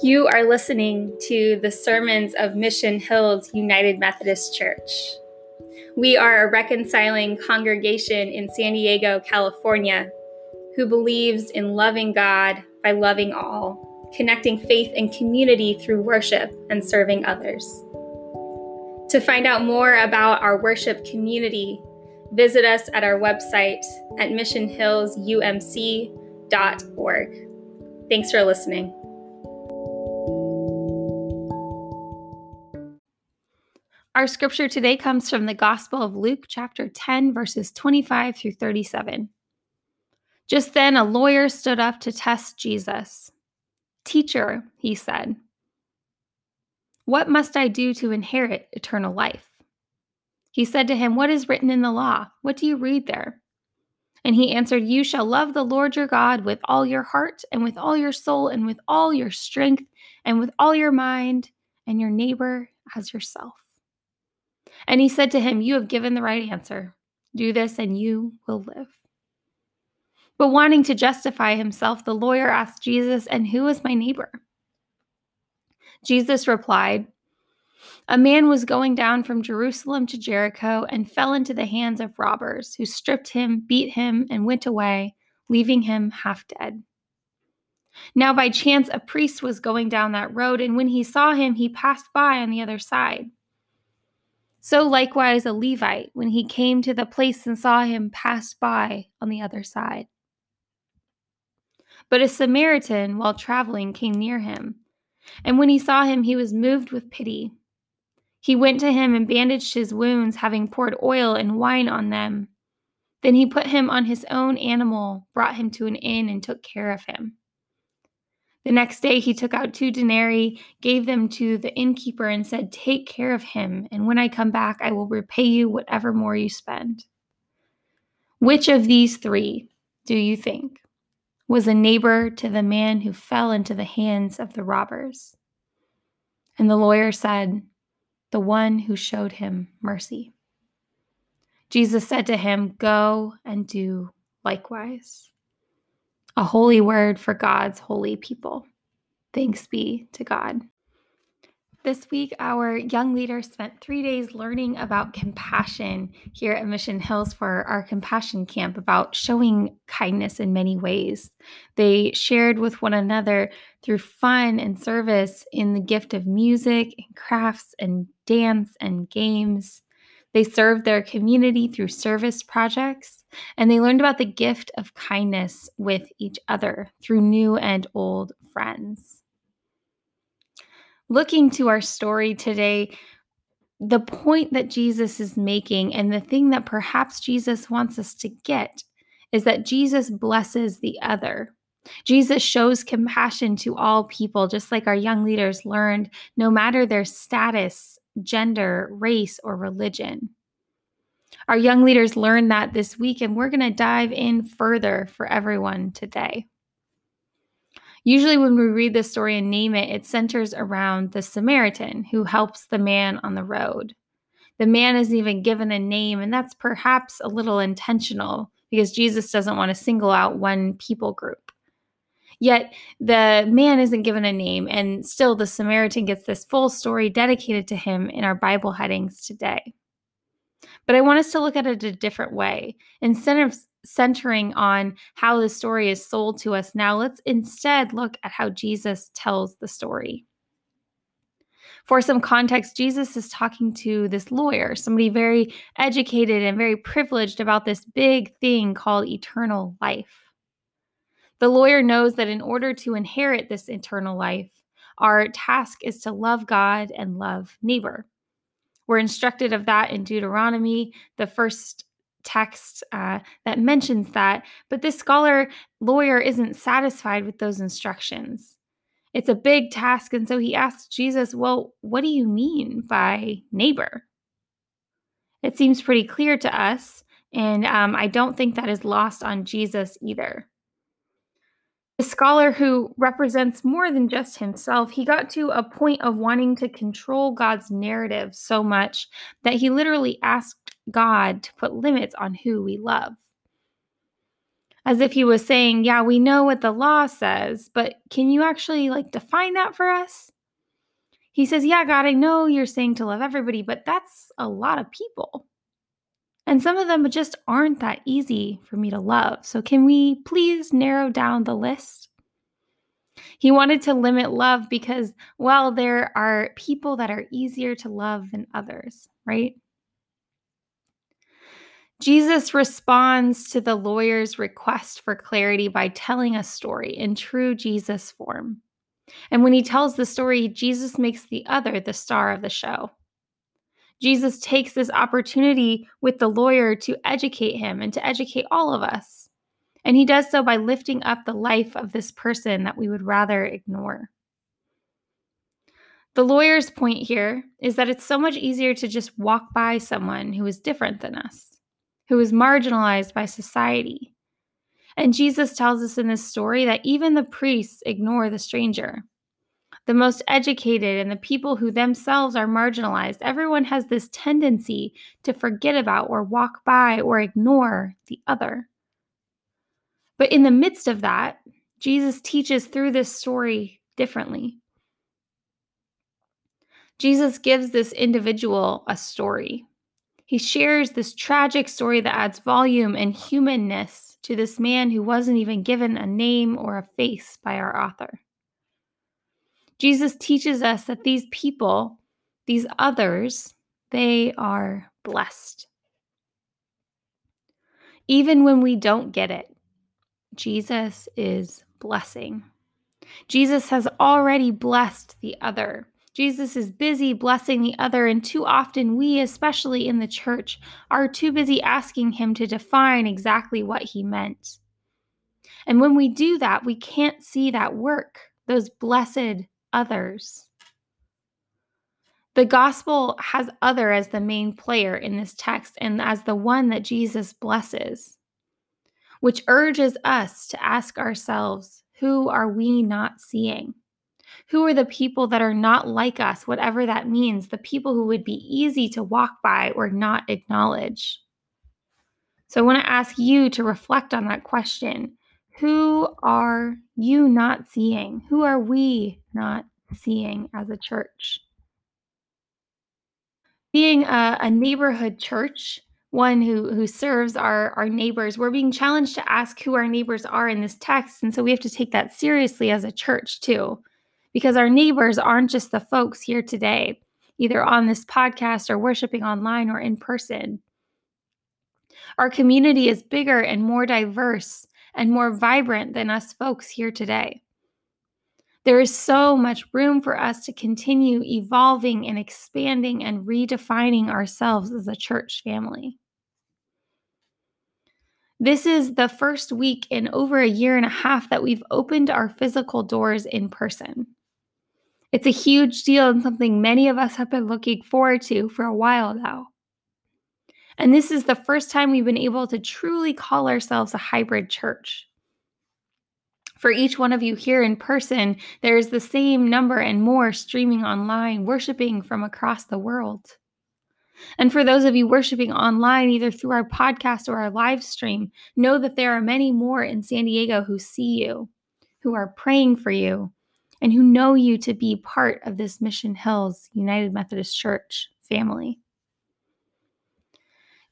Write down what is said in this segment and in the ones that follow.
You are listening to the sermons of Mission Hills United Methodist Church. We are a reconciling congregation in San Diego, California, who believes in loving God by loving all, connecting faith and community through worship and serving others. To find out more about our worship community, visit us at our website at missionhillsumc.org. Thanks for listening. Our scripture today comes from the Gospel of Luke, chapter 10, verses 25 through 37. Just then, a lawyer stood up to test Jesus. Teacher, he said, what must I do to inherit eternal life? He said to him, What is written in the law? What do you read there? And he answered, You shall love the Lord your God with all your heart, and with all your soul, and with all your strength, and with all your mind, and your neighbor as yourself. And he said to him, You have given the right answer. Do this, and you will live. But wanting to justify himself, the lawyer asked Jesus, And who is my neighbor? Jesus replied, A man was going down from Jerusalem to Jericho and fell into the hands of robbers, who stripped him, beat him, and went away, leaving him half dead. Now, by chance, a priest was going down that road, and when he saw him, he passed by on the other side. So likewise a Levite, when he came to the place and saw him, passed by on the other side. But a Samaritan, while traveling, came near him, and when he saw him, he was moved with pity. He went to him and bandaged his wounds, having poured oil and wine on them. Then he put him on his own animal, brought him to an inn, and took care of him. The next day he took out two denarii, gave them to the innkeeper, and said, Take care of him, and when I come back, I will repay you whatever more you spend. Which of these three do you think was a neighbor to the man who fell into the hands of the robbers? And the lawyer said, The one who showed him mercy. Jesus said to him, Go and do likewise a holy word for God's holy people. Thanks be to God. This week, our young leaders spent three days learning about compassion here at Mission Hills for our compassion camp about showing kindness in many ways. They shared with one another through fun and service in the gift of music and crafts and dance and games. They served their community through service projects, and they learned about the gift of kindness with each other through new and old friends. Looking to our story today, the point that Jesus is making, and the thing that perhaps Jesus wants us to get, is that Jesus blesses the other. Jesus shows compassion to all people, just like our young leaders learned, no matter their status, gender, race, or religion. Our young leaders learned that this week, and we're going to dive in further for everyone today. Usually, when we read this story and name it, it centers around the Samaritan who helps the man on the road. The man isn't even given a name, and that's perhaps a little intentional because Jesus doesn't want to single out one people group. Yet the man isn't given a name, and still the Samaritan gets this full story dedicated to him in our Bible headings today. But I want us to look at it a different way. Instead of centering on how the story is sold to us now, let's instead look at how Jesus tells the story. For some context, Jesus is talking to this lawyer, somebody very educated and very privileged about this big thing called eternal life. The lawyer knows that in order to inherit this eternal life, our task is to love God and love neighbor. We're instructed of that in Deuteronomy, the first text uh, that mentions that. But this scholar lawyer isn't satisfied with those instructions. It's a big task. And so he asks Jesus, Well, what do you mean by neighbor? It seems pretty clear to us. And um, I don't think that is lost on Jesus either scholar who represents more than just himself, he got to a point of wanting to control God's narrative so much that he literally asked God to put limits on who we love. As if he was saying, Yeah, we know what the law says, but can you actually like define that for us? He says, Yeah, God, I know you're saying to love everybody, but that's a lot of people. And some of them just aren't that easy for me to love. So, can we please narrow down the list? He wanted to limit love because, well, there are people that are easier to love than others, right? Jesus responds to the lawyer's request for clarity by telling a story in true Jesus form. And when he tells the story, Jesus makes the other the star of the show. Jesus takes this opportunity with the lawyer to educate him and to educate all of us. And he does so by lifting up the life of this person that we would rather ignore. The lawyer's point here is that it's so much easier to just walk by someone who is different than us, who is marginalized by society. And Jesus tells us in this story that even the priests ignore the stranger the most educated, and the people who themselves are marginalized. Everyone has this tendency to forget about or walk by or ignore the other. But in the midst of that, Jesus teaches through this story differently. Jesus gives this individual a story. He shares this tragic story that adds volume and humanness to this man who wasn't even given a name or a face by our author. Jesus teaches us that these people, these others, they are blessed. Even when we don't get it, Jesus is blessing. Jesus has already blessed the other. Jesus is busy blessing the other, and too often we, especially in the church, are too busy asking him to define exactly what he meant. And when we do that, we can't see that work, those blessed others. The gospel has other as the main player in this text and as the one that Jesus blesses, which urges us to ask ourselves who are we not seeing? Who are the people that are not like us, whatever that means, the people who would be easy to walk by or not acknowledge? So I want to ask you to reflect on that question. Who are you not seeing? Who are we not seeing as a church? Being a, a neighborhood church, one who who serves our our neighbors we're being challenged to ask who our neighbors are in this text and so we have to take that seriously as a church too because our neighbors aren't just the folks here today either on this podcast or worshiping online or in person our community is bigger and more diverse and more vibrant than us folks here today. There is so much room for us to continue evolving and expanding and redefining ourselves as a church family. This is the first week in over a year and a half that we've opened our physical doors in person. It's a huge deal and something many of us have been looking forward to for a while now. And this is the first time we've been able to truly call ourselves a hybrid church. For each one of you here in person, there is the same number and more streaming online, worshiping from across the world. And for those of you worshiping online, either through our podcast or our live stream, know that there are many more in San Diego who see you, who are praying for you, and who know you to be part of this Mission Hills United Methodist Church family.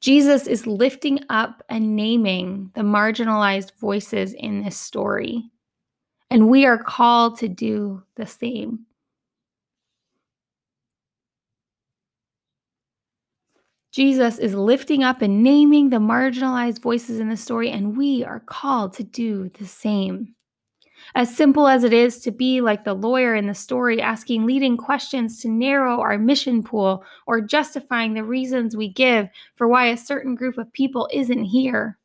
Jesus is lifting up and naming the marginalized voices in this story. And we are called to do the same. Jesus is lifting up and naming the marginalized voices in the story, and we are called to do the same. As simple as it is to be like the lawyer in the story, asking leading questions to narrow our mission pool or justifying the reasons we give for why a certain group of people isn't here,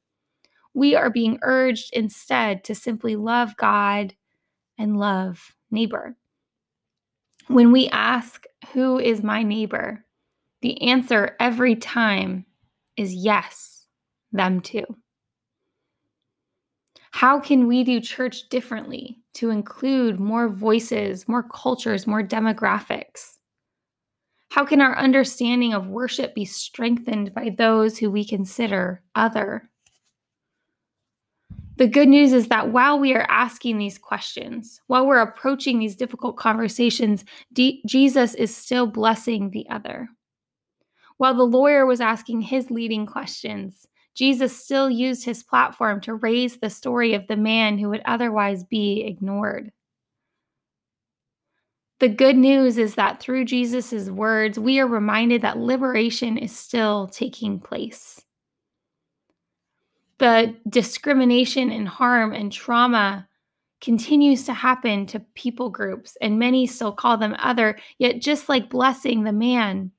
we are being urged instead to simply love God and love neighbor. When we ask, Who is my neighbor? the answer every time is yes, them too. How can we do church differently to include more voices, more cultures, more demographics? How can our understanding of worship be strengthened by those who we consider other? The good news is that while we are asking these questions, while we're approaching these difficult conversations, D- Jesus is still blessing the other. While the lawyer was asking his leading questions, Jesus still used his platform to raise the story of the man who would otherwise be ignored. The good news is that through Jesus' words, we are reminded that liberation is still taking place. The discrimination and harm and trauma continues to happen to people groups, and many still call them other, yet, just like blessing the man,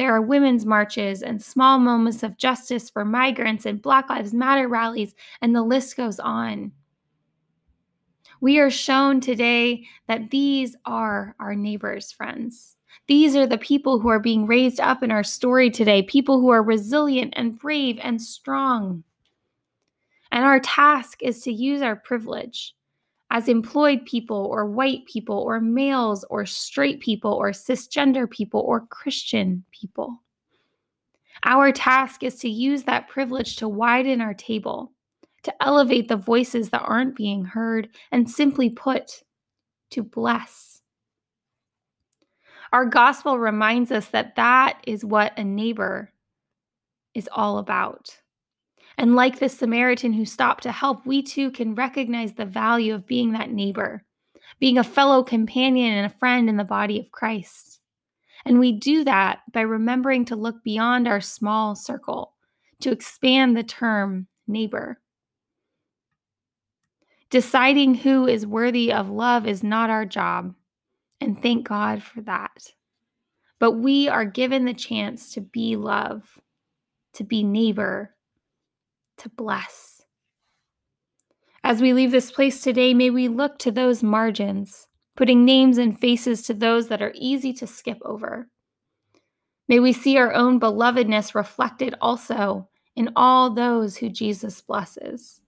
there are women's marches and small moments of justice for migrants and Black Lives Matter rallies, and the list goes on. We are shown today that these are our neighbors, friends. These are the people who are being raised up in our story today, people who are resilient and brave and strong. And our task is to use our privilege as employed people, or white people, or males, or straight people, or cisgender people, or Christian people. Our task is to use that privilege to widen our table, to elevate the voices that aren't being heard, and simply put, to bless. Our gospel reminds us that that is what a neighbor is all about. And like the Samaritan who stopped to help, we too can recognize the value of being that neighbor, being a fellow companion and a friend in the body of Christ. And we do that by remembering to look beyond our small circle, to expand the term neighbor. Deciding who is worthy of love is not our job, and thank God for that. But we are given the chance to be love, to be neighbor, to bless. As we leave this place today, may we look to those margins, putting names and faces to those that are easy to skip over. May we see our own belovedness reflected also in all those who Jesus blesses.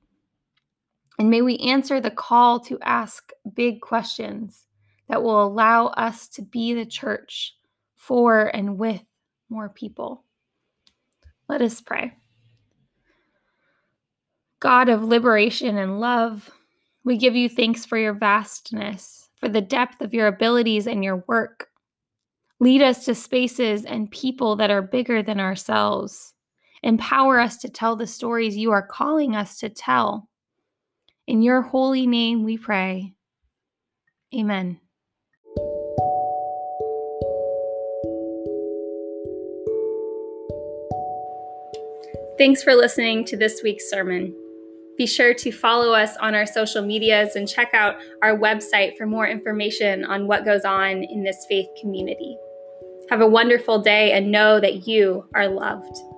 And may we answer the call to ask big questions that will allow us to be the church for and with more people. Let us pray. God of liberation and love, we give you thanks for your vastness, for the depth of your abilities and your work. Lead us to spaces and people that are bigger than ourselves. Empower us to tell the stories you are calling us to tell. In your holy name we pray. Amen. Thanks for listening to this week's sermon. Be sure to follow us on our social medias and check out our website for more information on what goes on in this faith community. Have a wonderful day and know that you are loved.